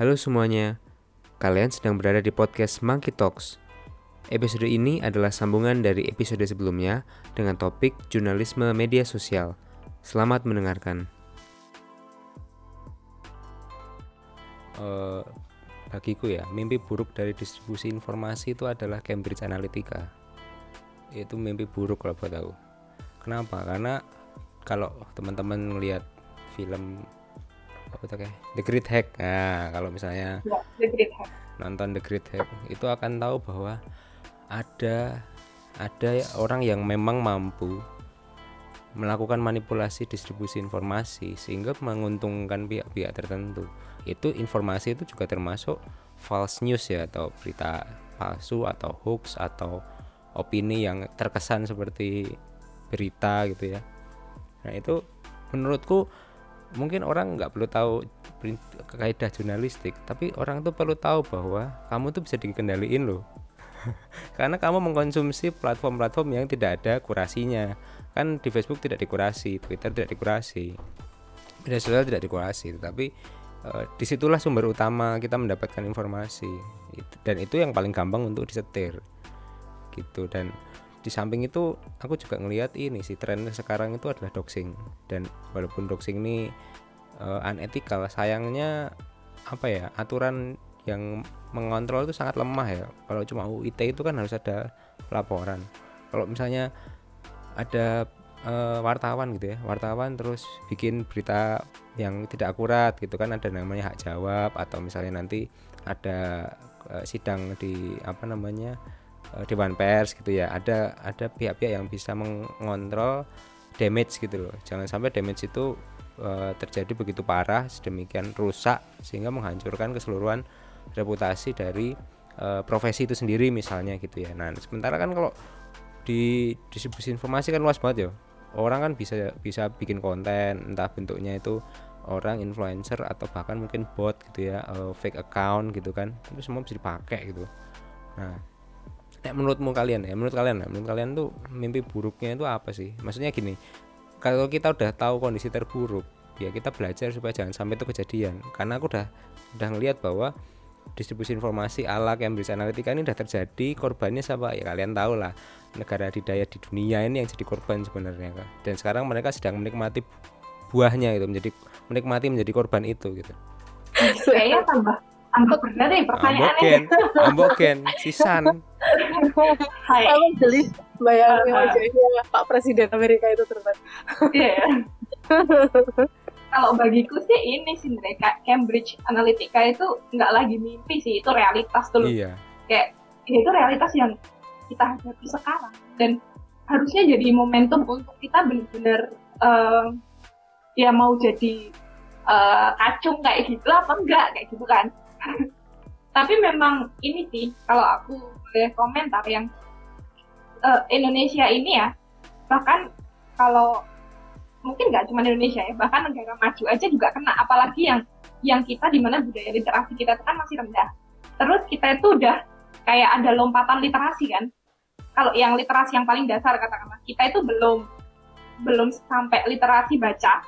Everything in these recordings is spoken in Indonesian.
Halo semuanya, kalian sedang berada di podcast Monkey Talks. Episode ini adalah sambungan dari episode sebelumnya dengan topik jurnalisme media sosial. Selamat mendengarkan. Uh, bagiku ya, mimpi buruk dari distribusi informasi itu adalah Cambridge Analytica. Itu mimpi buruk kalau buat aku. Kenapa? Karena kalau teman-teman melihat film apa tuh kayak? The Great Hack. Nah kalau misalnya ya, The Great Hack. nonton The Great Hack itu akan tahu bahwa ada ada orang yang memang mampu melakukan manipulasi distribusi informasi sehingga menguntungkan pihak-pihak tertentu. Itu informasi itu juga termasuk false news ya atau berita palsu atau hoax atau opini yang terkesan seperti berita gitu ya. Nah itu menurutku mungkin orang nggak perlu tahu kaidah jurnalistik tapi orang tuh perlu tahu bahwa kamu tuh bisa dikendaliin loh. Karena kamu mengkonsumsi platform-platform yang tidak ada kurasinya. Kan di Facebook tidak dikurasi Twitter tidak dikurasi media sosial tidak dikurasi tapi uh, di situlah sumber utama kita mendapatkan informasi. Dan itu yang paling gampang untuk disetir. Gitu dan di samping itu aku juga ngelihat ini sih tren sekarang itu adalah doxing. Dan walaupun doxing ini uh, unethical sayangnya apa ya aturan yang mengontrol itu sangat lemah ya. Kalau cuma UIT itu kan harus ada laporan. Kalau misalnya ada uh, wartawan gitu ya wartawan terus bikin berita yang tidak akurat gitu kan ada namanya hak jawab atau misalnya nanti ada uh, sidang di apa namanya uh, dewan pers gitu ya. Ada ada pihak-pihak yang bisa mengontrol damage gitu loh. Jangan sampai damage itu uh, terjadi begitu parah sedemikian rusak sehingga menghancurkan keseluruhan reputasi dari uh, profesi itu sendiri misalnya gitu ya. Nah sementara kan kalau di distribusi informasi kan luas banget ya. Orang kan bisa bisa bikin konten entah bentuknya itu orang influencer atau bahkan mungkin bot gitu ya uh, fake account gitu kan. Itu semua bisa dipakai gitu. Nah Nek menurutmu kalian ya, menurut kalian, menurut kalian tuh mimpi buruknya itu apa sih? Maksudnya gini, kalau kita udah tahu kondisi terburuk, ya kita belajar supaya jangan sampai itu kejadian. Karena aku udah udah ngelihat bahwa distribusi informasi ala Cambridge Analytica ini udah terjadi korbannya siapa ya kalian tahu lah negara didaya di dunia ini yang jadi korban sebenarnya dan sekarang mereka sedang menikmati buahnya itu menjadi menikmati menjadi korban itu gitu kayaknya tambah tambah berat deh pertanyaannya amboken amboken sisan Hai. Aku jeli bayangin wajahnya Pak Presiden Amerika itu terus. Iya. Kalau bagiku sih ini sih mereka Cambridge Analytica itu nggak lagi mimpi sih, itu realitas tuh. Iya. Kayak ya itu realitas yang kita hadapi sekarang dan harusnya jadi momentum untuk kita benar-benar uh, ya mau jadi uh, kacung kayak gitu apa enggak kayak gitu kan. Tapi memang ini sih kalau aku boleh komentar yang uh, Indonesia ini ya bahkan kalau mungkin nggak cuma Indonesia ya bahkan negara maju aja juga kena apalagi yang yang kita di mana budaya literasi kita itu kan masih rendah. Terus kita itu udah kayak ada lompatan literasi kan? Kalau yang literasi yang paling dasar katakanlah kita itu belum belum sampai literasi baca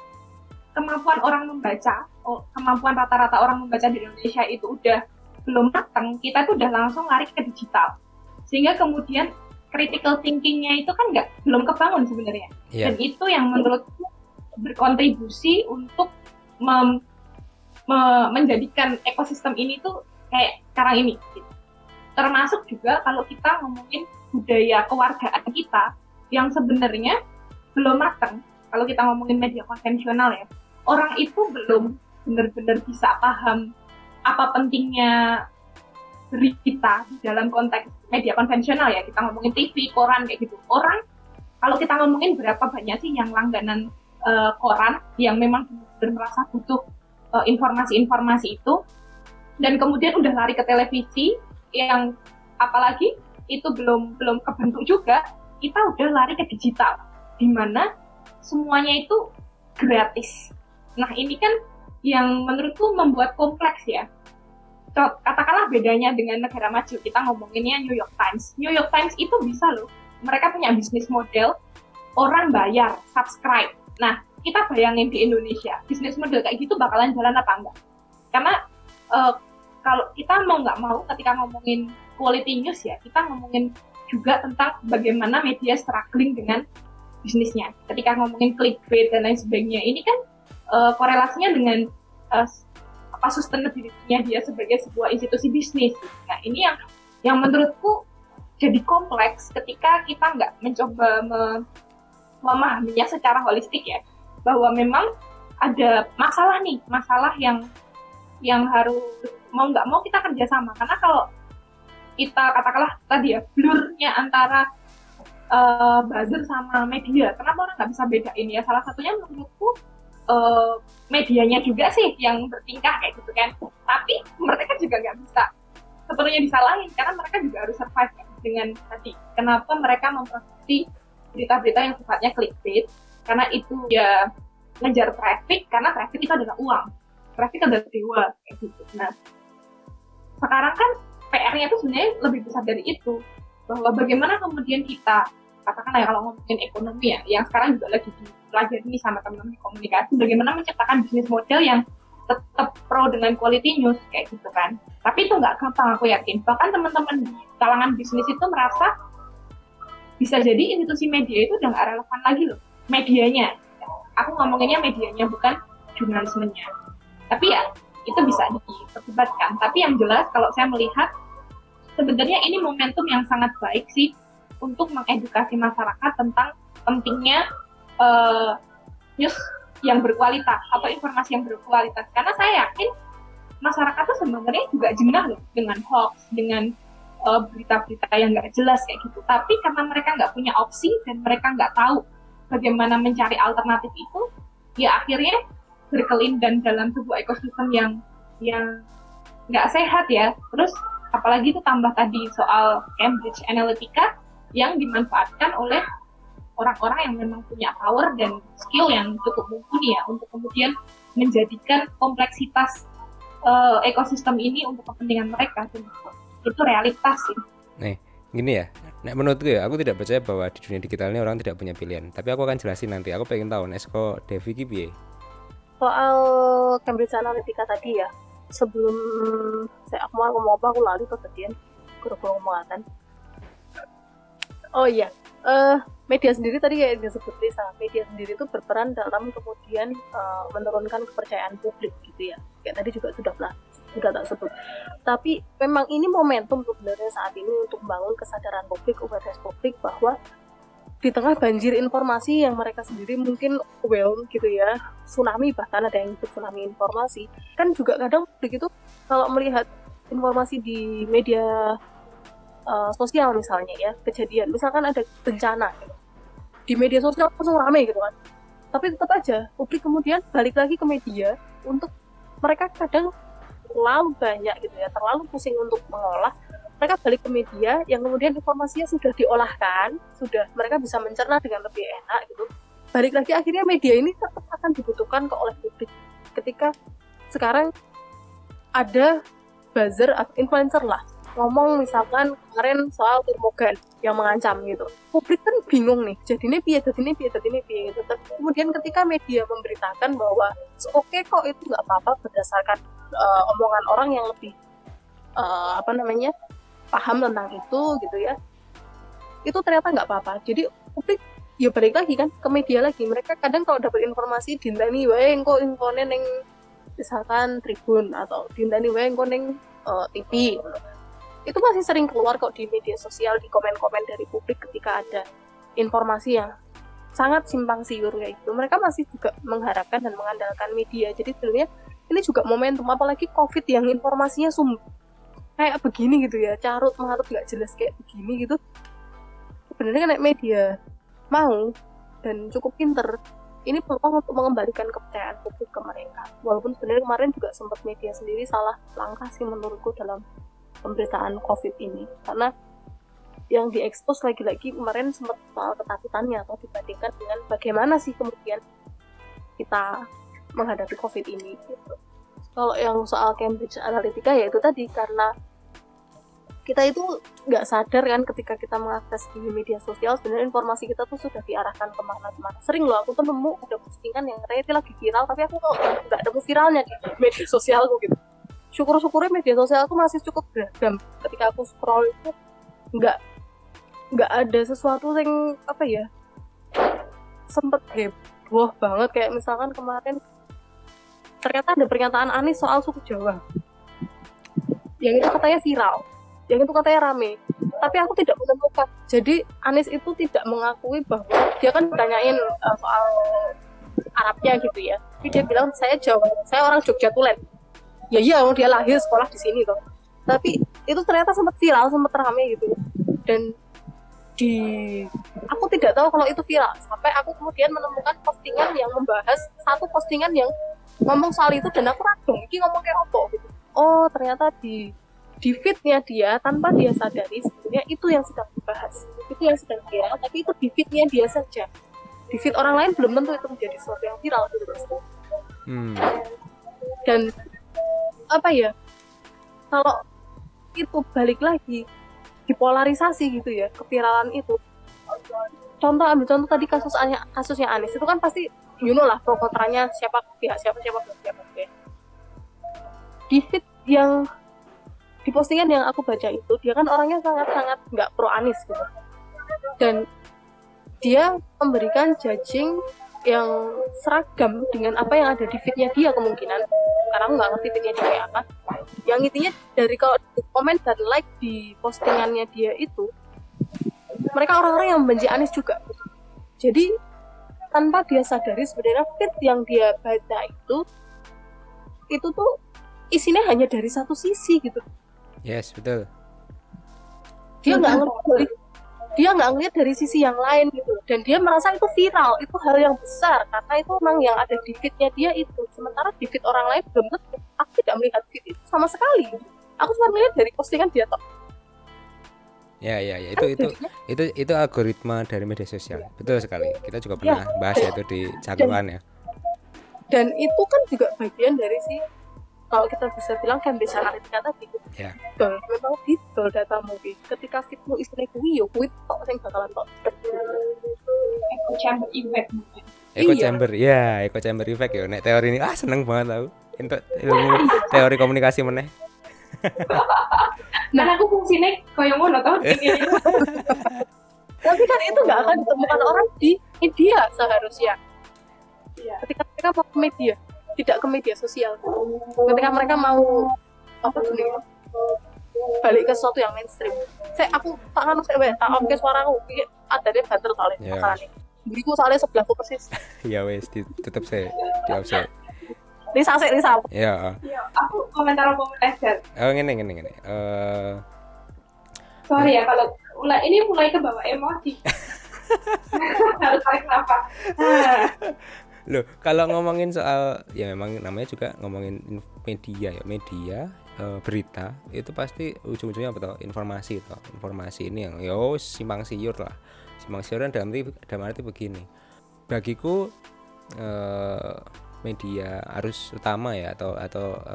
kemampuan orang membaca oh, kemampuan rata-rata orang membaca di Indonesia itu udah belum matang, kita tuh udah langsung lari ke digital. Sehingga kemudian critical thinkingnya itu kan nggak belum kebangun sebenarnya. Yeah. Dan itu yang menurutku berkontribusi untuk mem, me, menjadikan ekosistem ini tuh kayak sekarang ini. Gitu. Termasuk juga kalau kita ngomongin budaya kewargaan kita yang sebenarnya belum matang. Kalau kita ngomongin media konvensional ya, orang itu belum benar-benar bisa paham apa pentingnya berita di dalam konteks media konvensional ya. Kita ngomongin TV, koran kayak gitu. Orang kalau kita ngomongin berapa banyak sih yang langganan uh, koran yang memang benar merasa butuh uh, informasi-informasi itu? Dan kemudian udah lari ke televisi yang apalagi itu belum belum kebentuk juga kita udah lari ke digital di mana semuanya itu gratis nah ini kan yang menurutku membuat kompleks ya. Katakanlah bedanya dengan negara maju, kita ngomonginnya New York Times. New York Times itu bisa loh, mereka punya bisnis model, orang bayar, subscribe. Nah, kita bayangin di Indonesia, bisnis model kayak gitu bakalan jalan apa enggak? Karena uh, kalau kita mau nggak mau ketika ngomongin quality news ya kita ngomongin juga tentang bagaimana media struggling dengan bisnisnya. Ketika ngomongin clickbait dan lain sebagainya, ini kan uh, korelasinya dengan uh, apa sustainability-nya dia sebagai sebuah institusi bisnis. Nah ini yang yang menurutku jadi kompleks ketika kita nggak mencoba me memahaminya secara holistik ya. Bahwa memang ada masalah nih masalah yang yang harus mau nggak mau kita kerjasama. Karena kalau kita katakanlah tadi ya blurnya antara uh, buzzer sama media kenapa orang nggak bisa bedain ya? Salah satunya menurutku uh, medianya juga sih yang bertingkah kayak gitu kan. Tapi mereka juga nggak bisa sepenuhnya disalahin karena mereka juga harus survive kan, dengan tadi. Kenapa mereka memproduksi berita-berita yang sifatnya clickbait? Karena itu ya ngejar traffic karena traffic itu adalah uang. Traffic adalah dewa kayak gitu. Nah sekarang kan PR-nya itu sebenarnya lebih besar dari itu bahwa bagaimana kemudian kita katakanlah ya kalau ngomongin ekonomi ya yang sekarang juga lagi dipelajari nih sama teman-teman komunikasi bagaimana menciptakan bisnis model yang tetap pro dengan quality news kayak gitu kan. Tapi itu nggak gampang aku yakin. Bahkan teman-teman di kalangan bisnis itu merasa bisa jadi institusi media itu udah nggak relevan lagi loh medianya. Aku ngomonginnya medianya bukan jurnalismenya. Tapi ya itu bisa diperdebatkan. Tapi yang jelas kalau saya melihat sebenarnya ini momentum yang sangat baik sih untuk mengedukasi masyarakat tentang pentingnya uh, news yang berkualitas atau informasi yang berkualitas. Karena saya yakin masyarakat tuh sebenarnya juga jengah loh dengan hoax dengan eh, berita-berita yang nggak jelas kayak gitu. Tapi karena mereka nggak punya opsi dan mereka nggak tahu bagaimana mencari alternatif itu ya akhirnya berkelindan dalam sebuah ekosistem yang yang nggak sehat ya. Terus apalagi itu tambah tadi soal Cambridge Analytica yang dimanfaatkan oleh orang-orang yang memang punya power dan skill yang cukup mumpuni ya untuk kemudian menjadikan kompleksitas uh, ekosistem ini untuk kepentingan mereka itu realitas sih. Nih, gini ya. Nah, menurutku ya, aku tidak percaya bahwa di dunia digital ini orang tidak punya pilihan. Tapi aku akan jelasin nanti. Aku pengen tahu Nesko Devi Kipi Soal Cambridge Analytica tadi ya, sebelum saya aku mau ngomong apa aku lari tuh tadi kurang ngomongatan oh iya uh, media sendiri tadi kayak disebut Lisa media sendiri itu berperan dalam kemudian uh, menurunkan kepercayaan publik gitu ya. Kayak tadi juga sudah lah sudah tak sebut. Tapi memang ini momentum sebenarnya saat ini untuk membangun kesadaran publik awareness publik bahwa di tengah banjir informasi yang mereka sendiri mungkin well gitu ya tsunami bahkan ada yang ikut tsunami informasi kan juga kadang begitu kalau melihat informasi di media uh, sosial misalnya ya kejadian misalkan ada bencana gitu. di media sosial langsung rame gitu kan tapi tetap aja publik kemudian balik lagi ke media untuk mereka kadang terlalu banyak gitu ya terlalu pusing untuk mengolah mereka balik ke media yang kemudian informasinya sudah diolahkan, sudah mereka bisa mencerna dengan lebih enak gitu. Balik lagi akhirnya media ini tetap akan dibutuhkan ke oleh publik. Ketika sekarang ada buzzer atau influencer lah ngomong misalkan kemarin soal termogan yang mengancam gitu. Publik kan bingung nih jadi ini piye ini piye ini piye gitu. Kemudian ketika media memberitakan bahwa oke okay kok itu nggak apa-apa berdasarkan uh, omongan orang yang lebih uh, apa namanya paham tentang itu gitu ya itu ternyata nggak apa-apa. Jadi publik ya balik lagi kan ke media lagi. Mereka kadang kalau dapat informasi dintani wae engko infone neng misalkan tribun atau dintani wae engko neng uh, eh, TV itu masih sering keluar kok di media sosial di komen-komen dari publik ketika ada informasi yang sangat simpang siur kayak gitu. Mereka masih juga mengharapkan dan mengandalkan media. Jadi sebenarnya ini juga momentum apalagi covid yang informasinya sum kayak begini gitu ya carut marut nggak jelas kayak begini gitu. Sebenarnya kan media mau dan cukup pinter ini peluang untuk mengembalikan kepercayaan publik ke mereka. Walaupun sebenarnya kemarin juga sempat media sendiri salah langkah sih menurutku dalam pemberitaan covid ini. Karena yang diekspos lagi-lagi kemarin sempat soal ketakutannya atau dibandingkan dengan bagaimana sih kemudian kita menghadapi covid ini gitu. Kalau yang soal Cambridge Analytica ya itu tadi karena kita itu nggak sadar kan ketika kita mengakses di media sosial sebenarnya informasi kita tuh sudah diarahkan ke mana-mana. Sering loh aku tuh nemu ada postingan yang ternyata lagi viral tapi aku kok nggak ada viralnya di media sosialku gitu syukur-syukurnya media sosial aku masih cukup beragam ketika aku scroll itu nggak nggak ada sesuatu yang apa ya sempet heboh banget. Kayak misalkan kemarin ternyata ada pernyataan Anies soal suku Jawa. Yang itu katanya viral. Yang itu katanya rame. Tapi aku tidak menemukan. Jadi Anies itu tidak mengakui bahwa dia kan ditanyain uh, soal Arabnya gitu ya. Tapi dia bilang saya Jawa saya orang Jogja Tulen ya iya dia lahir sekolah di sini tuh tapi itu ternyata sempat viral sempat rame gitu. Dan di aku tidak tahu kalau itu viral. Sampai aku kemudian menemukan postingan yang membahas satu postingan yang ngomong soal itu dan aku ragu ini ngomong kayak apa? Gitu. Oh ternyata di di fitnya dia tanpa dia sadari sebenarnya itu yang sedang dibahas. Itu yang sedang viral tapi itu di fitnya dia saja. Di fit orang lain belum tentu itu menjadi sesuatu yang viral gitu hmm. dan apa ya kalau itu balik lagi dipolarisasi gitu ya keviralan itu. Contoh ambil contoh tadi kasus kasusnya Anies itu kan pasti you know lah pro kontranya siapa pihak siapa siapa siapa siapa di feed yang di postingan yang aku baca itu dia kan orangnya sangat sangat nggak pro Anies gitu. Dan dia memberikan judging yang seragam dengan apa yang ada di feednya dia kemungkinan. Karena aku nggak ngerti feednya dia kayak apa. Yang intinya dari kalau komen dan like di postingannya dia itu mereka orang-orang yang membenci Anies juga. Jadi tanpa dia sadari sebenarnya feed yang dia baca itu itu tuh isinya hanya dari satu sisi gitu. Yes betul. Dia nggak ngerti dia nggak ngeliat dari sisi yang lain gitu. Dan dia merasa itu viral itu hal yang besar karena itu memang yang ada di feednya dia itu. Sementara di feed orang lain belum tentu. Aku tidak melihat feed itu sama sekali. Aku cuma melihat dari postingan dia toh ya ya ya. Itu itu itu itu algoritma dari media sosial. Betul sekali. Kita juga pernah ya. bahas ya itu di cangkulan ya. dan itu kan juga bagian dari si kalau kita bisa bilang Cambridge Analytica tadi ya. dol memang didol data movie ketika fitmu istilah kuwi yo kuwi tok sing bakalan tok. Echo chamber effect. Echo iya. chamber ya echo chamber effect yo nek teori ini ah seneng banget tau untuk ilmu teori komunikasi meneh. Nah aku fungsinya koyo ngono tau? Tapi kan itu nggak akan ditemukan orang di media seharusnya. Ya. ketika mereka mau ke media tidak ke media sosial. Ketika mereka mau apa tuh balik ke sesuatu yang mainstream. Saya aku tak kan saya tak oke suaraku ada deh banter soalnya yeah. masalahnya. Diriku soalnya sebelahku persis. Ya wes tutup saya di offset Lisa sih Lisa ya aku komentar komentar oh ini ini ini uh, sorry ya kalau mulai ini mulai ke bawah emosi. Harus tarik apa Loh, kalau ngomongin soal ya memang namanya juga ngomongin media ya, media e, berita itu pasti ujung-ujungnya apa toh? Informasi toh. Informasi ini yang yo simpang siur lah. Simpang siur dalam arti dalam arti begini. Bagiku e, media arus utama ya atau atau e,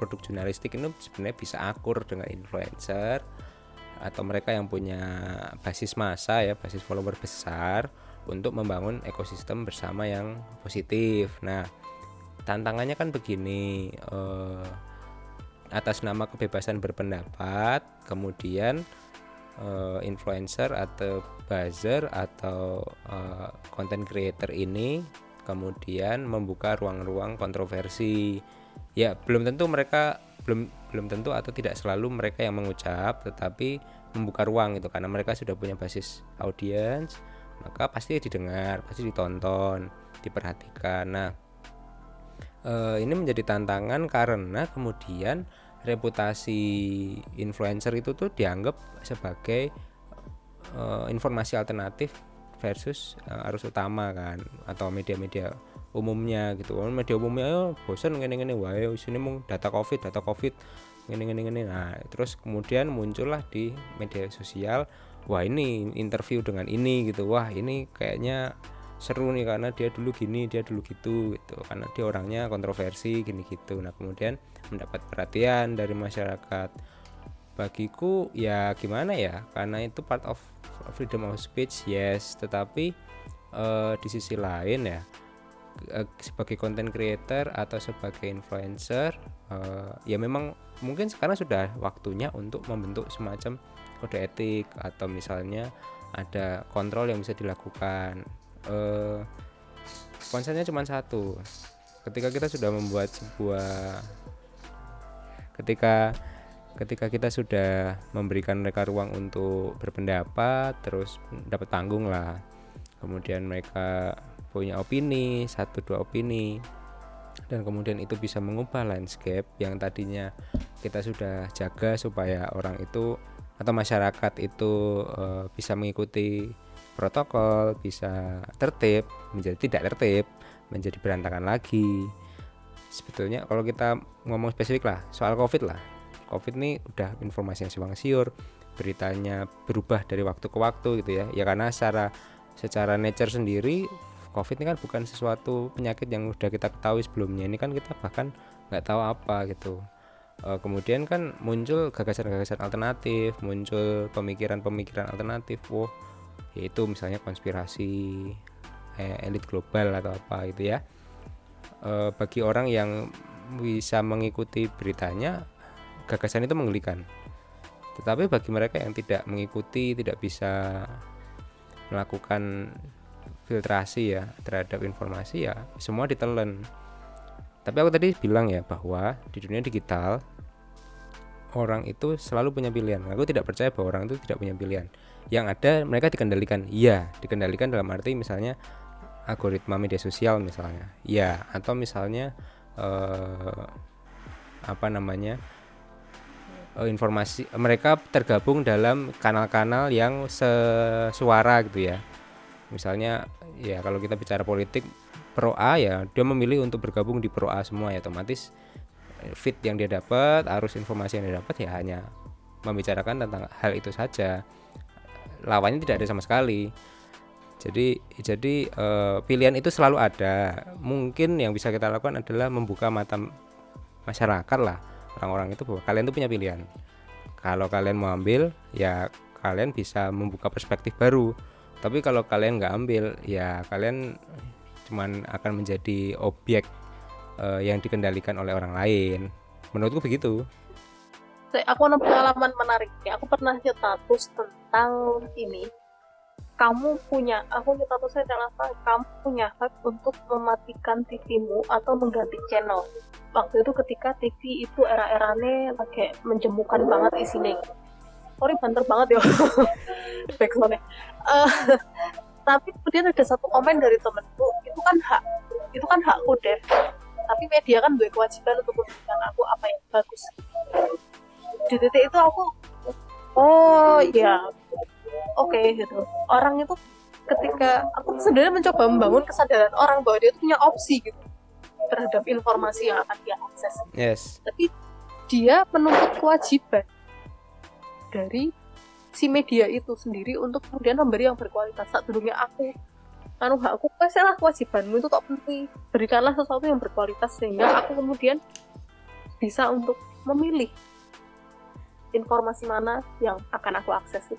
produk jurnalistik ini sebenarnya bisa akur dengan influencer atau mereka yang punya basis massa ya, basis follower besar untuk membangun ekosistem bersama yang positif. Nah, tantangannya kan begini, eh, atas nama kebebasan berpendapat, kemudian eh, influencer atau buzzer atau eh, content creator ini kemudian membuka ruang-ruang kontroversi. Ya, belum tentu mereka belum belum tentu atau tidak selalu mereka yang mengucap, tetapi membuka ruang itu karena mereka sudah punya basis audiens maka pasti didengar pasti ditonton diperhatikan. Nah eh, ini menjadi tantangan karena kemudian reputasi influencer itu tuh dianggap sebagai eh, informasi alternatif versus eh, arus utama kan atau media-media umumnya gitu. Media umumnya oh, bosan ngene ngene wae sini mau data covid data covid ngene ngene ngene. Nah terus kemudian muncullah di media sosial wah ini interview dengan ini gitu. Wah ini kayaknya seru nih karena dia dulu gini dia dulu gitu gitu. Karena dia orangnya kontroversi gini gitu. Nah kemudian mendapat perhatian dari masyarakat. Bagiku ya gimana ya? Karena itu part of freedom of speech yes. Tetapi uh, di sisi lain ya uh, sebagai content creator atau sebagai influencer uh, ya memang mungkin sekarang sudah waktunya untuk membentuk semacam kode etik atau misalnya ada kontrol yang bisa dilakukan. Uh, konsepnya cuma satu. Ketika kita sudah membuat sebuah ketika ketika kita sudah memberikan mereka ruang untuk berpendapat terus dapat tanggung lah. Kemudian mereka punya opini satu dua opini dan kemudian itu bisa mengubah landscape yang tadinya kita sudah jaga supaya orang itu atau masyarakat itu e, bisa mengikuti protokol, bisa tertib menjadi tidak tertib, menjadi berantakan lagi. Sebetulnya kalau kita ngomong spesifik lah soal Covid lah. Covid ini udah informasi yang simpang siur, beritanya berubah dari waktu ke waktu gitu ya. Ya karena secara secara nature sendiri COVID ini kan bukan sesuatu penyakit yang udah kita ketahui sebelumnya. Ini kan kita bahkan nggak tahu apa gitu. E, kemudian kan muncul gagasan-gagasan alternatif, muncul pemikiran-pemikiran alternatif. Wah, yaitu misalnya konspirasi eh, elit global atau apa itu ya. E, bagi orang yang bisa mengikuti beritanya, gagasan itu menggelikan. Tetapi bagi mereka yang tidak mengikuti, tidak bisa melakukan filtrasi ya terhadap informasi ya semua ditelan tapi aku tadi bilang ya bahwa di dunia digital orang itu selalu punya pilihan. Aku tidak percaya bahwa orang itu tidak punya pilihan. Yang ada mereka dikendalikan. Iya dikendalikan dalam arti misalnya algoritma media sosial misalnya. Ya atau misalnya eh, apa namanya eh, informasi mereka tergabung dalam kanal-kanal yang sesuara gitu ya misalnya ya kalau kita bicara politik pro A ya dia memilih untuk bergabung di pro A semua ya otomatis eh, fit yang dia dapat arus informasi yang dia dapat ya hanya membicarakan tentang hal itu saja. Lawannya tidak ada sama sekali. Jadi jadi e, pilihan itu selalu ada. Mungkin yang bisa kita lakukan adalah membuka mata masyarakat lah orang-orang itu bahwa kalian tuh punya pilihan. Kalau kalian mau ambil ya kalian bisa membuka perspektif baru tapi kalau kalian nggak ambil ya kalian cuman akan menjadi objek uh, yang dikendalikan oleh orang lain. Menurutku begitu. Aku ada pengalaman menarik ya aku pernah status tentang ini. Kamu punya aku statusnya adalah kamu punya hak untuk mematikan TVmu atau mengganti channel. Waktu itu ketika TV itu era-eranya pakai menjemukan banget isinya sorry banter banget ya. Backsoundnya. Uh, tapi kemudian ada satu komen dari temenku itu kan hak itu kan hakku Dev. Tapi media kan gue kewajiban untuk memberikan aku apa yang bagus. Di titik itu aku oh ya oke okay, gitu. Orang itu ketika aku sebenarnya mencoba membangun kesadaran orang bahwa dia punya opsi gitu terhadap informasi yang akan dia akses. Yes. Tapi dia menuntut kewajiban dari si media itu sendiri untuk kemudian memberi yang berkualitas. Saat dulunya aku anu aku pasti lah kewajibanmu itu tak penting. Berikanlah sesuatu yang berkualitas sehingga aku kemudian bisa untuk memilih informasi mana yang akan aku akses.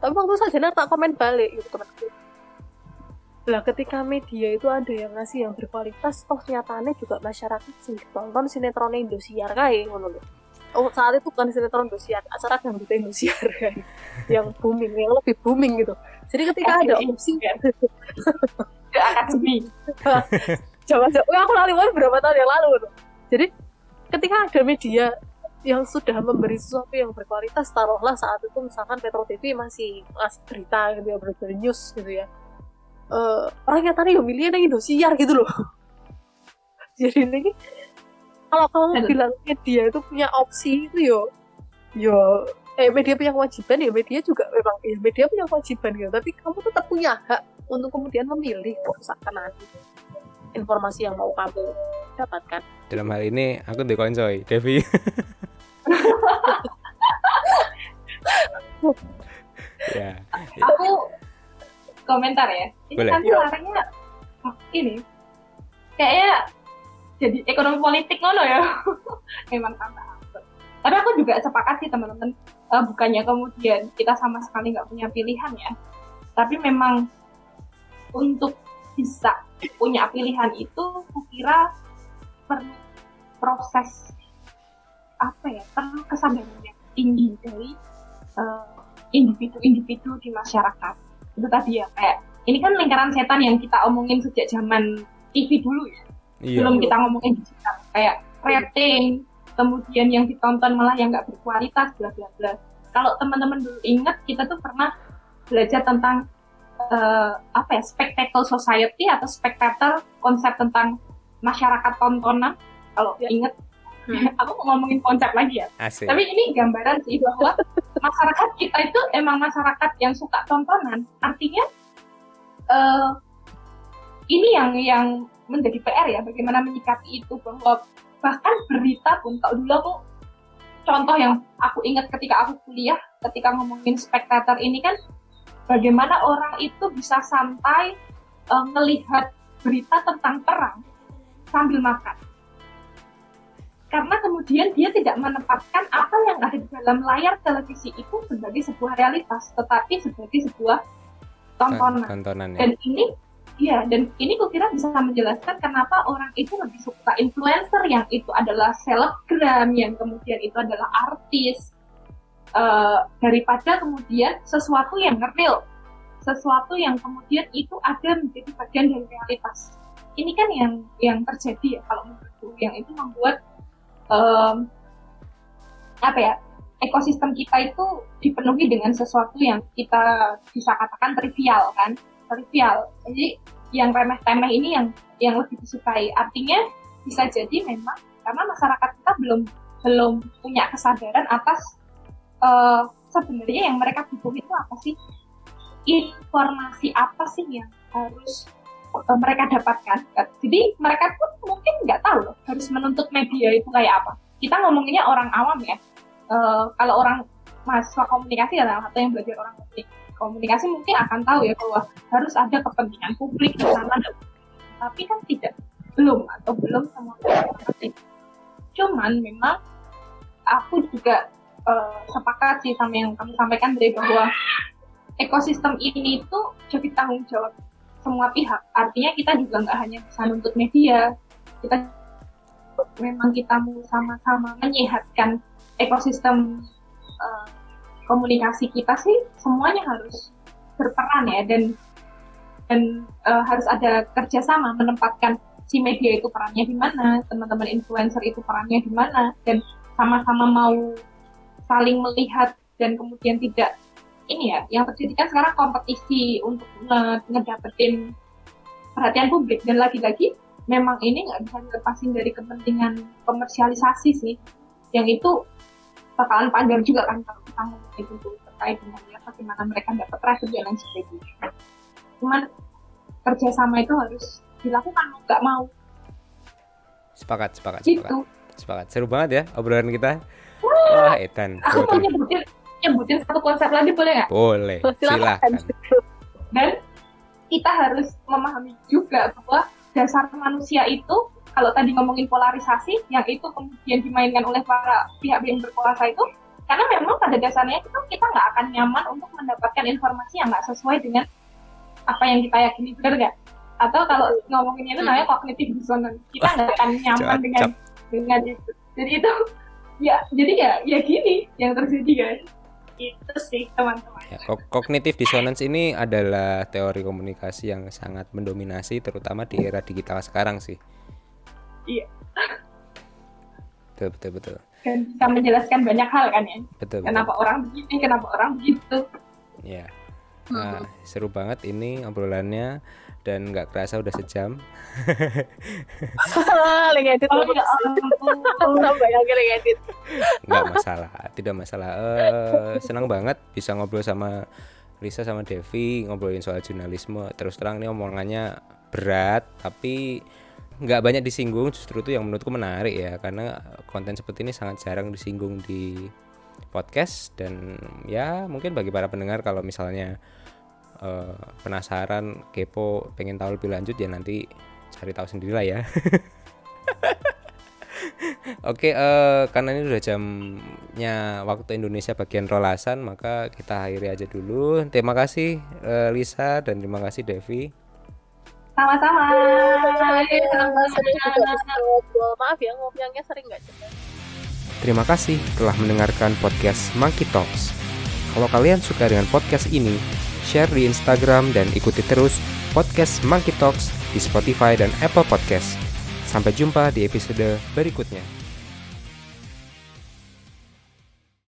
Tapi waktu saja tak komen balik gitu temanku lah ketika media itu ada yang ngasih yang berkualitas toh nyatanya juga masyarakat sih tonton sinetron Indosiar kayak ngono oh saat itu bukan sinetron Indosiar acara yang gitu Indosiar kan. Yang booming yang lebih booming gitu. Jadi ketika ada opsi akademi. jangan jangan aku lali berapa tahun yang lalu gitu. jadi ketika ada media yang sudah memberi sesuatu yang berkualitas taruhlah saat itu misalkan Petro TV masih ngasih berita gitu ya berita news gitu ya. Uh, orang yang tadi yang milih yang Indosiar gitu loh. Jadi ini kalau kamu Halo. bilang media itu punya opsi itu yo. Yo eh media punya kewajiban ya media juga memang ya media punya kewajiban gitu. Tapi kamu tetap punya hak untuk kemudian memilih kok seakan nanti informasi yang mau kamu dapatkan. Dalam hal ini aku dekoncoy Devi. Ya. Aku komentar ya. Ini Boleh. kan suaranya ini. Kayaknya jadi ekonomi politik ngono ya. Emang tambah tapi aku juga sepakat sih teman-teman. Uh, bukannya kemudian kita sama sekali nggak punya pilihan ya. Tapi memang untuk bisa punya pilihan itu kukira perlu proses apa ya perlu kesadaran yang tinggi dari uh, individu-individu di masyarakat. Itu tadi ya kayak ini kan lingkaran setan yang kita omongin sejak zaman TV dulu ya iya. belum kita ngomongin digital kayak rating kemudian yang ditonton malah yang nggak berkualitas bla bla bla kalau teman-teman dulu ingat kita tuh pernah belajar tentang uh, apa ya spectacle society atau spectator konsep tentang masyarakat tontonan kalau ya. ingat hmm. aku mau ngomongin konsep lagi ya Asik. tapi ini gambaran sih bahwa masyarakat kita itu emang masyarakat yang suka tontonan artinya uh, ini yang yang menjadi PR ya bagaimana menyikapi itu bahwa bahkan berita pun kalau dulu aku contoh yang aku ingat ketika aku kuliah ketika ngomongin spektator ini kan bagaimana orang itu bisa santai uh, melihat berita tentang perang sambil makan karena kemudian dia tidak menempatkan apa yang ada di dalam layar televisi itu sebagai sebuah realitas tetapi sebagai sebuah tontonan, tontonan ya. dan ini Iya, dan ini kira bisa menjelaskan kenapa orang itu lebih suka influencer yang itu adalah selebgram, yang kemudian itu adalah artis, uh, daripada kemudian sesuatu yang real, sesuatu yang kemudian itu ada menjadi bagian dari realitas. Ini kan yang yang terjadi ya kalau menurutku, yang itu membuat um, apa ya ekosistem kita itu dipenuhi dengan sesuatu yang kita bisa katakan trivial kan trivial. Jadi yang remeh-temeh ini yang yang lebih disukai. Artinya bisa jadi memang karena masyarakat kita belum belum punya kesadaran atas uh, sebenarnya yang mereka butuh itu apa sih? Informasi apa sih yang harus uh, mereka dapatkan? Jadi mereka pun mungkin nggak tahu loh harus menuntut media itu kayak apa. Kita ngomonginnya orang awam ya. Uh, kalau orang mahasiswa komunikasi adalah atau yang belajar orang komunikasi komunikasi mungkin akan tahu ya bahwa harus ada kepentingan publik di sana tapi kan tidak belum atau belum semua penting cuman memang aku juga uh, sepakat sih sama yang kamu sampaikan dari bahwa ekosistem ini itu jadi tanggung jawab semua pihak. Artinya kita juga nggak hanya bisa nuntut media kita memang kita mau sama-sama menyehatkan ekosistem uh, komunikasi kita sih semuanya harus berperan ya dan dan uh, harus ada kerjasama menempatkan si media itu perannya di mana, teman-teman influencer itu perannya di mana, dan sama-sama mau saling melihat dan kemudian tidak ini ya, yang terjadi kan sekarang kompetisi untuk ngedapetin perhatian publik. Dan lagi-lagi memang ini nggak bisa dilepasin dari kepentingan komersialisasi sih, yang itu bakalan panjang juga kan kalau kita ngomong itu terkait dengan ya bagaimana mereka dapat traffic dan lain sebagainya. Cuman kerjasama itu harus dilakukan mau nggak mau. Sepakat, sepakat, gitu. sepakat. Sepakat. Seru banget ya obrolan kita. Wah, Wah Etan. Aku mau nyebutin, nyebutin satu konsep lagi boleh nggak? Boleh. Silakan. Dan kita harus memahami juga bahwa dasar manusia itu kalau tadi ngomongin polarisasi yang itu kemudian dimainkan oleh para pihak yang berkuasa itu karena memang pada dasarnya itu kita nggak akan nyaman untuk mendapatkan informasi yang nggak sesuai dengan apa yang kita yakini benar nggak? Atau kalau ngomonginnya itu namanya kognitif dissonance. Kita nggak akan nyaman dengan dengan itu. Jadi itu ya jadi ya ya gini yang terjadi guys. Itu sih teman-teman. Ya, kognitif dissonance ini adalah teori komunikasi yang sangat mendominasi terutama di era digital sekarang sih iya betul betul betul dan bisa menjelaskan banyak hal kan ya betul kenapa betul. orang begini kenapa orang begitu ya nah hmm. seru banget ini obrolannya dan nggak kerasa udah sejam. lagi edit oh, ya Nggak masalah, tidak masalah. Uh, senang banget bisa ngobrol sama Lisa sama Devi ngobrolin soal jurnalisme. Terus terang nih omongannya berat, tapi nggak banyak disinggung justru itu yang menurutku menarik ya karena konten seperti ini sangat jarang disinggung di podcast dan ya mungkin bagi para pendengar kalau misalnya uh, penasaran kepo pengen tahu lebih lanjut ya nanti cari tahu sendiri lah ya Oke, uh, karena ini udah jamnya waktu Indonesia bagian rolasan, maka kita akhiri aja dulu. Terima kasih uh, Lisa dan terima kasih Devi. Sama-sama. Maaf ya ngobrolnya sering nggak jelas. Terima kasih telah mendengarkan podcast Monkey Talks. Kalau kalian suka dengan podcast ini, share di Instagram dan ikuti terus podcast Monkey Talks di Spotify dan Apple Podcast. Sampai jumpa di episode berikutnya.